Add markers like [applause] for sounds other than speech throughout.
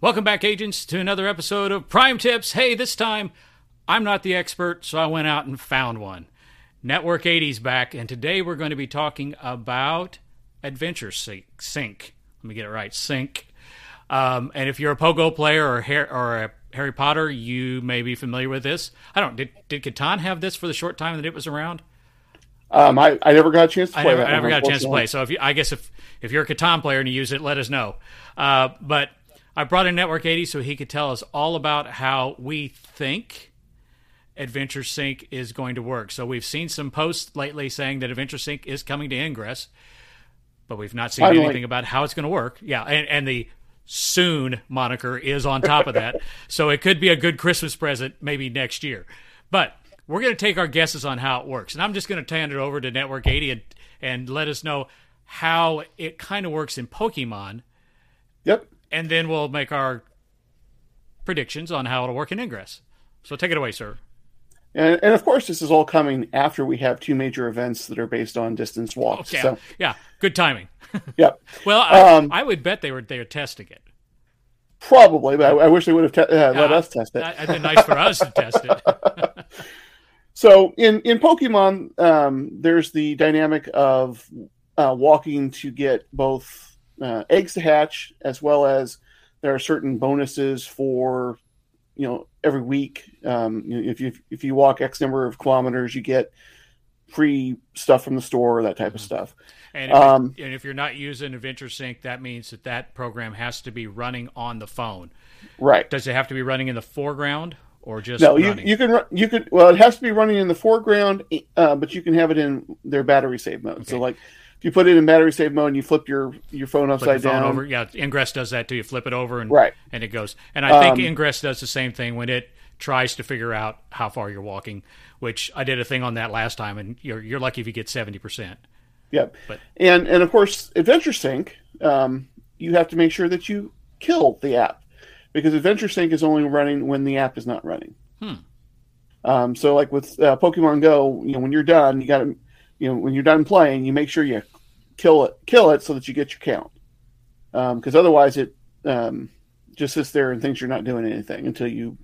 Welcome back, agents, to another episode of Prime Tips. Hey, this time I'm not the expert, so I went out and found one. Network 80's back, and today we're going to be talking about Adventure Sync. Let me get it right. Sync. Um, and if you're a Pogo player or, or a Harry Potter, you may be familiar with this. I don't. Did did Catan have this for the short time that it was around? Um, I, I never got a chance to play. I never, that I never got a chance to play. So if you, I guess if if you're a Catan player and you use it, let us know. Uh, but I brought in Network 80 so he could tell us all about how we think Adventure Sync is going to work. So we've seen some posts lately saying that Adventure Sync is coming to Ingress, but we've not seen Finally. anything about how it's going to work. Yeah, and, and the soon moniker is on top of that. [laughs] so it could be a good Christmas present maybe next year. But we're going to take our guesses on how it works. And I'm just going to hand it over to Network 80 and, and let us know how it kind of works in Pokemon. Yep. And then we'll make our predictions on how it'll work in Ingress. So take it away, sir. And, and of course, this is all coming after we have two major events that are based on distance walks. Yeah, So, yeah, good timing. [laughs] yep. well, I, Um, I would bet they were they were testing it. Probably, but I, I wish they would have te- uh, let Yeah, us test it. That- It'd been nice for us to test it. [laughs] [laughs] So in in Pokemon, um, there's the dynamic of uh, walking to get both uh, eggs to hatch, as well as there are certain bonuses for you know every week. Um, if you if you walk X number of kilometers, you get free stuff from the store, that type of stuff. And if, Um, and if you're not using Adventure Sync, that means that that program has to be running on the phone. Right. Does it have to be running in the foreground or just No, you, running? you can run- you could well it has to be running in the foreground, uh, but you can have it in their battery save mode. So like if you put it in battery save mode and you flip your your phone upside phone down, over. Yeah, Ingress does that too. You flip it over and Right. and it goes. And I think Um, Ingress does the same thing when it tries to figure out how far you're walking. Which I did a thing on that last time, and you're you're lucky if you get seventy percent. Yep. But- and and of course, Adventure Sync, um, you have to make sure that you kill the app because Adventure Sync is only running when the app is not running. Hmm. Um, so like with uh, Pokemon Go, you know, when you're done, you got to, you know, when you're done playing, you make sure you kill it, kill it, so that you get your count. Because otherwise, it um, just sits there and thinks you're not doing anything until you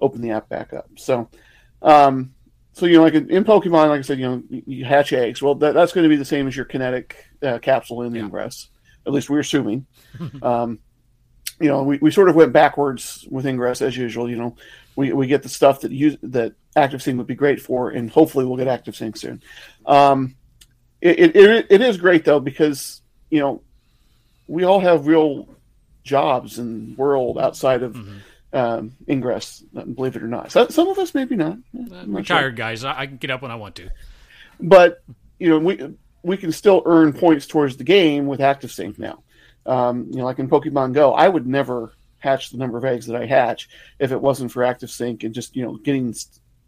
open the app back up. So, um, so you know, like in, in Pokemon, like I said, you know, you, you hatch eggs. Well, that, that's going to be the same as your kinetic uh, capsule in Yeah. Ingress. At least we're assuming. [laughs] um, you know, we, we sort of went backwards with Ingress as usual. You know, we, we get the stuff that use that Active Sync would be great for, and hopefully we'll get Active Sync soon. Um, it, it, it, is great though because you know we all have real jobs and world outside of um, Ingress. Believe it or not, so, some of us maybe not. Eh, I'm not sure Retired guys, I, I can get up when I want to. but you know we we can still earn points towards the game with active sync now um, you know like in pokemon go i would never hatch the number of eggs that i hatch if it wasn't for active sync and just you know getting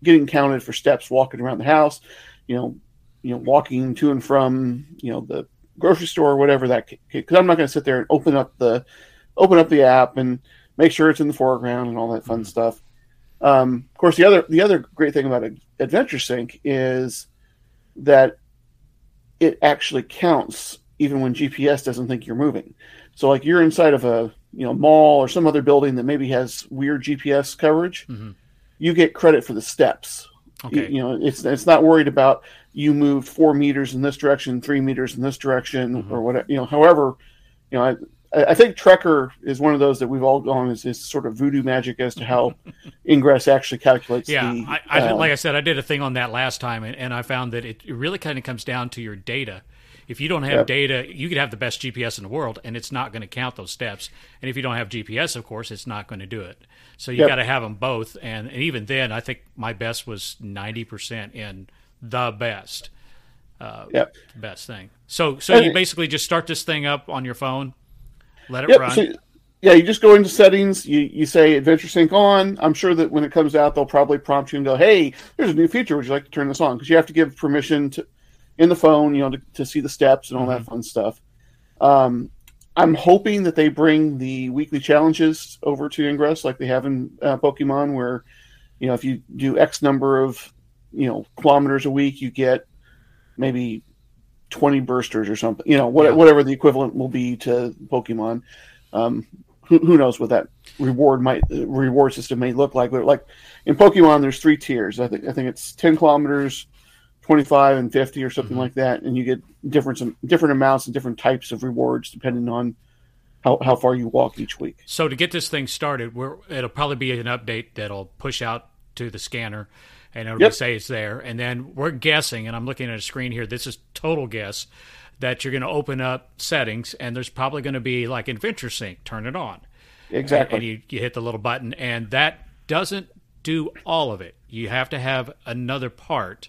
getting counted for steps walking around the house you know you know walking to and from you know the grocery store or whatever that because i'm not going to sit there and open up the open up the app and make sure it's in the foreground and all that fun stuff. Um, of course the other the other great thing about adventure sync is that it actually counts even when GPS doesn't think you're moving. So like you're inside of a you know mall or some other building that maybe has weird GPS coverage, Mhm. you get credit for the steps. You, Okay. you know, it's it's not worried about you moved four meters in this direction, three meters in this direction, Mhm. or whatever. You know, however, you know, I, I think Trekker is one of those that we've all gone as is sort of voodoo magic as to how [laughs] Ingress actually calculates. Yeah, the, I, I uh, like I said, I did a thing on that last time, and, and I found that it, it really kind of comes down to your data. If you don't have Yep. data, you could have the best GPS in the world, and it's not going to count those steps. And if you don't have GPS, of course, it's not going to do it. So you Yep. got to have them both. And, and even then, I think my best was ninety percent in the best. Uh, Yep. Best thing. So so you basically just start this thing up on your phone, let it run. So, yeah, you just go into settings. You you say Adventure Sync on. I'm sure that when it comes out, they'll probably prompt you and go, "Hey, there's a new feature. Would you like to turn this on?" Because you have to give permission to in the phone, you know, to, to see the steps and all that fun stuff. Um, I'm hoping that they bring the weekly challenges over to Ingress like they have in uh, Pokemon, where you know if you do X number of you know kilometers a week, you get maybe 20 bursters or something. You know, what, Yeah. whatever the equivalent will be to Pokemon. Um, who, who knows what that reward might reward system may look like? But like in Pokemon, there's three tiers. I think I think it's 10 kilometers, 25, and 50 or something Mhm. like that, and you get different different amounts and different types of rewards depending on how, how far you walk each week. So to get this thing started, we're, it'll probably be an update that'll push out to the scanner, and it'll Yep. say it's there. And then we're guessing, and I'm looking at a screen here. This is total guess that you're going to open up settings, and there's probably going to be like Adventure Sync. Turn it on. Exactly. And you, you hit the little button, and that doesn't do all of it. You have to have another part,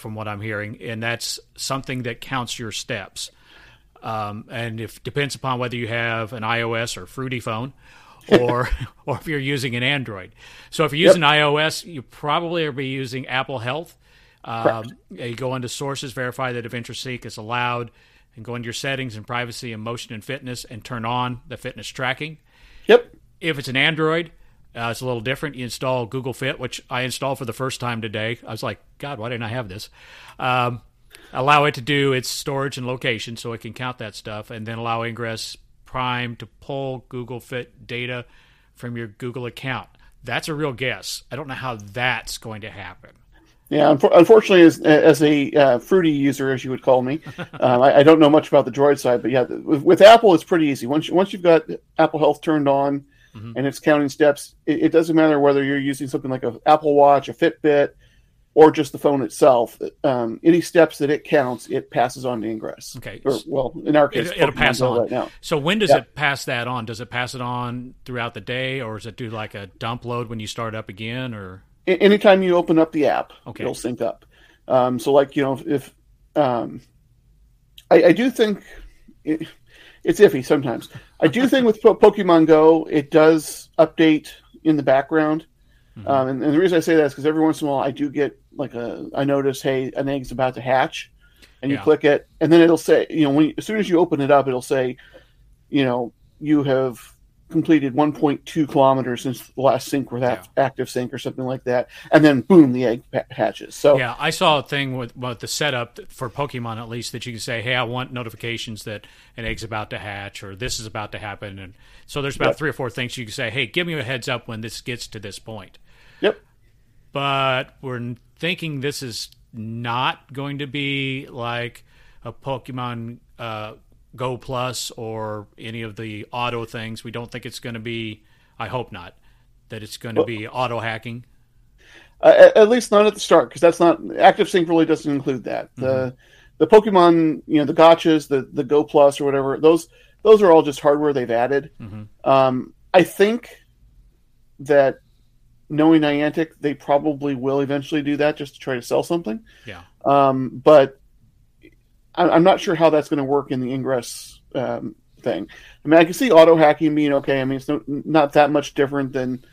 from what I'm hearing, and that's something that counts your steps. Um, and if depends upon whether you have an iOS or Fruity phone, [laughs] or or if you're using an Android. So if you're using iOS, you probably are be using Apple Health. Um, you go into sources, verify that Adventure Sync is allowed, and go into your settings and privacy and motion and fitness, and turn on the fitness tracking. Yep. If it's an Android, uh, it's a little different. You install Google Fit, which I installed for the first time today. I was like, God, why didn't I have this? Um, allow it to do its storage and location so it can count that stuff, and then allow Ingress Prime to pull Google Fit data from your Google account. That's a real guess. I don't know how that's going to happen. Yeah, unfortunately, as as a uh, fruity user, as you would call me, [laughs] um, I, I don't know much about the Droid side, but yeah, with, with Apple, it's pretty easy. Once you, once you've got Apple Health turned on Mhm. and it's counting steps, it, it doesn't matter whether you're using something like an Apple Watch, a Fitbit, or just the phone itself. Um, any steps that it counts, it passes on to Ingress. Okay. Or, well, in our case, It- it'll pass on. right now. So when does Yeah. it pass that on? Does it pass it on throughout the day, or does it do like a dump load when you start up again? Or anytime you open up the app, Okay. it'll sync up. Um, so, like you know, if, if um, I, I do think it, it's iffy sometimes. I do think with po- Pokemon Go, it does update in the background. Mhm. Um, and, and the reason I say that is because every once in a while I do get like a I notice hey an egg's about to hatch, and you Yeah. click it, and then it'll say you know when as soon as you open it up, it'll say, you know, you have completed 1.2 kilometers since the last sync with that active sync or something like that, and then boom, the egg hatches. So yeah, I saw a thing with, with the setup for Pokemon at least that you can say, "Hey, I want notifications that an egg's about to hatch or this is about to happen." And so there's about Yep. three or four things you can say, "Hey, give me a heads up when this gets to this point." yep, but we're thinking this is not going to be like a Pokemon uh, Go Plus or any of the auto things. We don't think it's going to be. I hope not. That it's going to Well- be auto hacking. uh, at, least not at the start because that's not active sync really doesn't include that. The the Pokemon, you know, the gotchas, the the Go Plus or whatever, those those are all just hardware they've added. Mhm. Um, I think that knowing Niantic, they probably will eventually do that just to try to sell something. Yeah. Um, but I, I'm not sure how that's going to work in the Ingress um, thing. I mean, I can see auto hacking being okay. I mean, it's no, not that much different than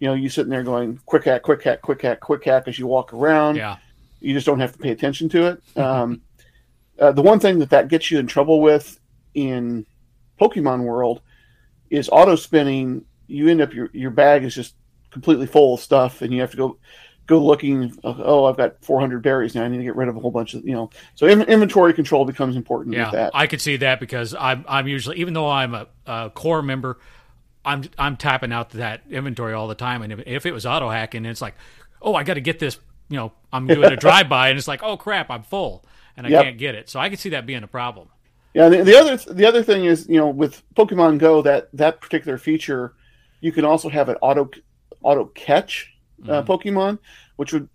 you know you sitting there going quick hack, quick hack, quick hack, quick hack as you walk around. Yeah. You just don't have to pay attention to it. Um, uh, the one thing that that gets you in trouble with in Pokemon World is auto spinning. You end up your your bag is just completely full of stuff, and you have to go go looking. Oh, I've got 400 berries now. I need to get rid of a whole bunch of you know. So in, inventory control becomes important with Yeah, that. I could see that because I'm I'm usually even though I'm a, a core member, I'm I'm tapping out that inventory all the time, and if, if it was auto hacking, it's like, oh, I got to get this. You know, I'm doing a [laughs] drive by, and it's like, oh crap, I'm full, and I Yep. can't get it. So I could see that being a problem. Yeah, the, the other the other thing is, you know, with Pokemon Go, that that particular feature, you can also have it auto auto catch uh, Pokemon, which would,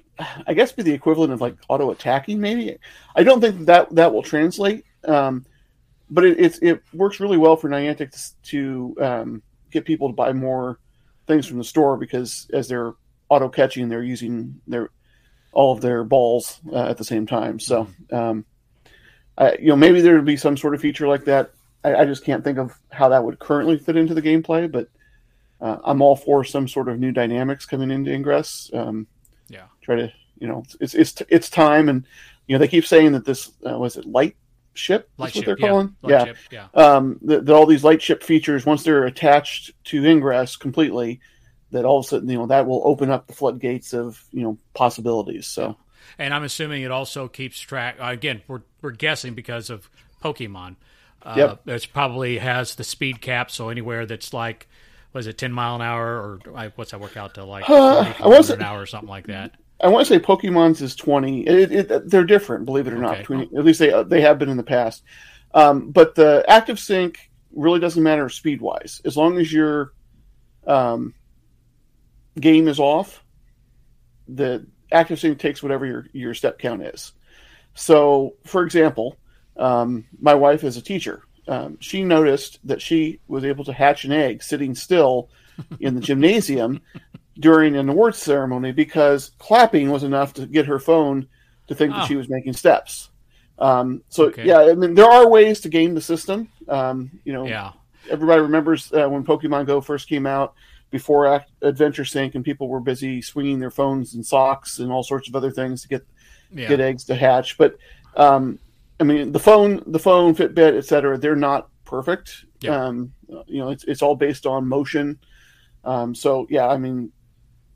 I guess, be the equivalent of like auto attacking. Maybe I don't think that that will translate, um, but it it's, it works really well for Niantic to, to um, get people to buy more things from the store because as they're auto catching, they're using their all of their balls uh, at the same time. So. Um, I, you know, maybe there would be some sort of feature like that. I, I just can't think of how that would currently fit into the gameplay, but uh, I'm all for some sort of new dynamics coming into Ingress. Um, Yeah. try to, you know, it's it's it's time, and you know they keep saying that this uh, was it light ship. Light That's ship, what they're yeah. calling. Light yeah, ship, yeah. um, that, that all these Lightship features, once they're attached to Ingress completely, that all of a sudden, you know, that will open up the floodgates of you know possibilities. So and I'm assuming it also keeps track. Again, we're we're guessing because of Pokemon. Uh, Yep. It probably has the speed cap, so anywhere that's like, was it 10 mile an hour or what's that work out to like Uh, I an hour or something like that? I want to say Pokemon's is twenty. It, it, they're different, believe it or not. Between at least they they have been in the past. Um, but the active sync really doesn't matter speed wise, as long as your um, game is off. The active sync takes whatever your your step count is. So, for example, um, my wife is a teacher. Um, she noticed that she was able to hatch an egg sitting still in the gymnasium during an awards ceremony because clapping was enough to get her phone to think Oh. that she was making steps. Um, so Okay. yeah, I mean there are ways to game the system. Um, you know, Yeah. everybody remembers uh, when Pokemon Go first came out before Act- Adventure Sync, and people were busy swinging their phones and socks and all sorts of other things to get Yeah. get eggs to hatch. But um, I mean, the phone, the phone, Fitbit, et cetera, they're not perfect. Yeah. Um, you know, it's it's all based on motion. Um, so yeah, I mean,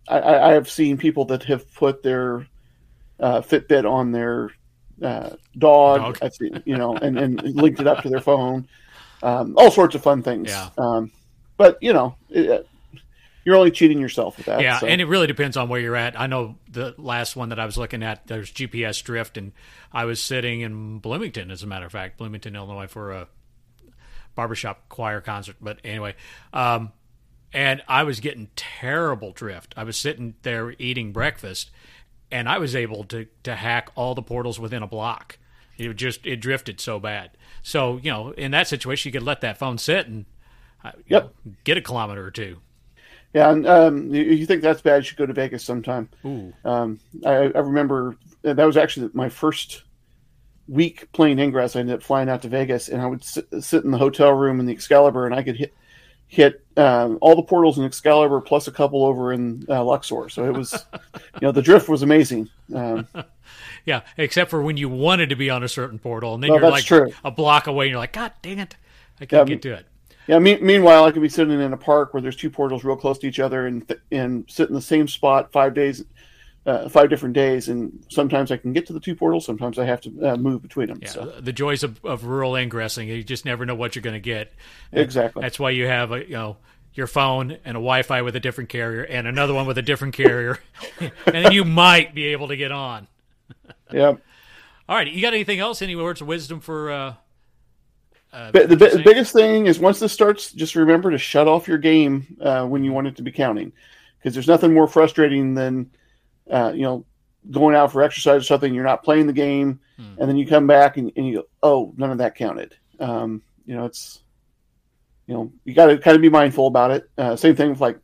I- I, I have seen people that have put their uh, Fitbit on their uh, dog. Dog. I've seen, you know, and, and linked it up to their phone. Um, all sorts of fun things. Yeah. Um, but you know, it, you're only cheating yourself with that. Yeah, so. and it really depends on where you're at. I know the last one that I was looking at, there's GPS drift, and I was sitting in Bloomington, as a matter of fact, Bloomington, Illinois, for a barbershop choir concert. But anyway, um, and I was getting terrible drift. I was sitting there eating breakfast, and I was able to to hack all the portals within a block. It just it drifted so bad. So you know, in that situation, you could let that phone sit and uh, Yep. know, get a kilometer or two. Yeah, and um, you, you think that's bad? You should go to Vegas sometime. Um, I, I remember uh, that was actually my first week playing Ingress. I ended up flying out to Vegas, and I would sit, sit in the hotel room in the Excalibur, and I could hit hit um, all the portals in Excalibur plus a couple over in uh, Luxor. So it was, [laughs] you know, the drift was amazing. Um, [laughs] Yeah, except for when you wanted to be on a certain portal, and then Well, you're like true. a block away, and you're like, God dang it, I can't Yeah, get to it. Yeah. Me- meanwhile, I could be sitting in a park where there's two portals real close to each other, and th- and sit in the same spot five days. Uh, five different days, and sometimes I can get to the two portals. Sometimes I have to uh, move between them. Yeah, So the joys of, of rural ingressing, you just never know what you're going to get. exactly. That's why you have a you know your phone and a Wi-Fi with a different carrier, and another one with a different carrier, [laughs] and then you might be able to get on. [laughs] Yeah. All right, you got anything else? Any words of wisdom for? Uh, uh, But the, bi- the biggest thing is once this starts, just remember to shut off your game uh, when you want it to be counting, because there's nothing more frustrating than uh, you know going out for exercise or something. You're not playing the game, Hmm. and then you come back and, and you go, oh, none of that counted. Um, you know, it's you know you got to kind of be mindful about it. Uh, same thing with like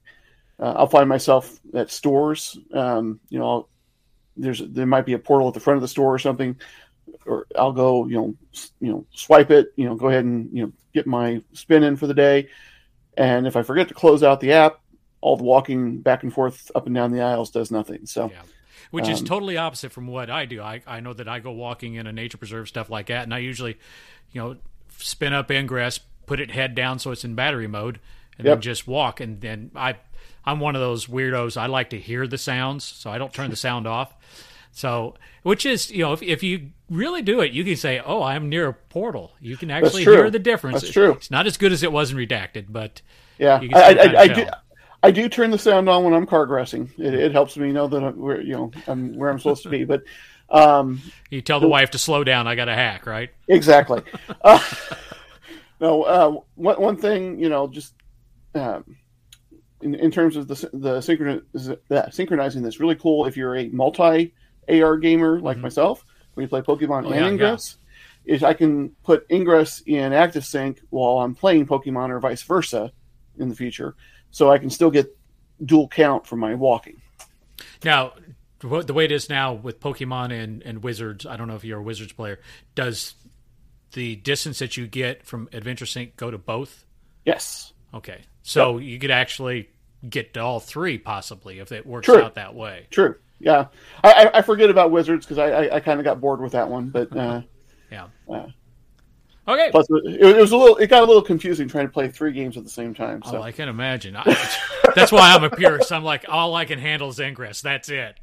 uh, I'll find myself at stores. Um, you know, I'll, there's there might be a portal at the front of the store or something or I'll go, you know, you know, swipe it, you know, go ahead and you know get my spin in for the day. And if I forget to close out the app, all the walking back and forth up and down the aisles does nothing. So Yeah. Which is Um, totally opposite from what I do. I, I know that I go walking in a nature preserve, stuff like that, and I usually, you know, spin up ingress, put it head down so it's in battery mode, and then just walk. And then I, I'm one of those weirdos. I like to hear the sounds, so I don't turn the sound off. So, which is, you know, if, if you really do it, you can say, "Oh, I'm near a portal." You can actually hear the difference. That's true. It's not as good as it was in redacted, but yeah, You can I, I, I, do. I do turn the sound on when I'm cargressing. It, it helps me know that I'm where you know I'm where I'm supposed to be. But um, you tell the wife to slow down. I got a hack, right? exactly. [laughs] uh, no, uh, one one thing you know, just um, in, in terms of the the synchroniz- uh, synchronizing this, really cool if you're a multi AR gamer like myself, where you play Pokemon Mm-hmm. Oh, and yeah, Ingress. Is I can put Ingress in Active Sync while I'm playing Pokemon, or vice versa, in the future, so I can still get dual count for my walking. Now, the way it is now with Pokemon and, and Wizards, I don't know if you're a Wizards player, does the distance that you get from Adventure Sync go to both? Yes, Okay. So you could actually get to all three possibly if it works True. out that way. true. Yeah, I, I, forget about Wizards because I, I, I kind of got bored with that one, but. Uh, [laughs] Yeah. Uh, Okay. Plus, it, it was a little. It got a little confusing trying to play three games at the same time. So Oh, I can imagine. I, [laughs] that's why I'm a purist. I'm like, all I can handle is Ingress. That's it.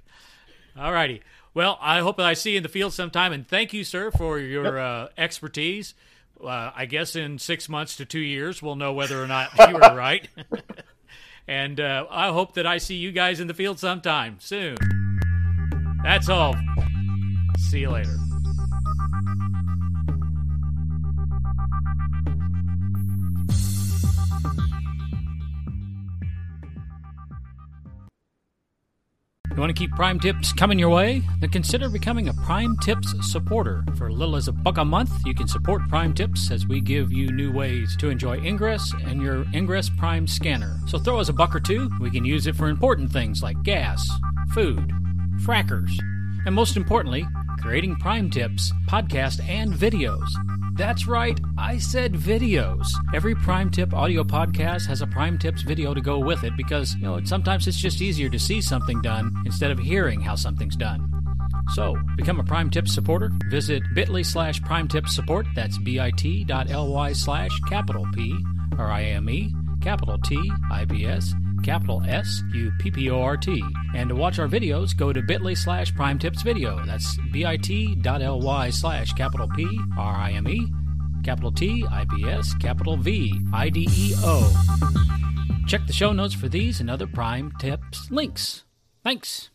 All righty. Well, I hope that I see you in the field sometime, and thank you, sir, for your yep. uh, expertise. Uh, I guess in six months to two years, we'll know whether or not you were [laughs] right. and uh, I hope that I see you guys in the field sometime soon. That's all. See you later. You want to keep Prime Tips coming your way? Then consider becoming a Prime Tips supporter. For little as a buck a month, you can support Prime Tips as we give you new ways to enjoy Ingress and your Ingress Prime scanner. So throw us a buck or two. We can use it for important things like gas, food, frackers, and most importantly, creating Prime Tips, podcast, and videos. That's right, I said videos. Every Prime Tip audio podcast has a Prime Tips video to go with it because, you know, sometimes it's just easier to see something done instead of hearing how something's done. So, become a Prime Tips supporter. Visit bit.ly slash Prime Tips support. That's bit.ly slash capital P R I M E, capital T I B S capital S U P P O R T. And to watch our videos, go to bit.ly slash prime tips video. That's bit.ly slash capital P R I M E, capital T I P S, capital V I D E O. Check the show notes for these and other prime tips links. Thanks.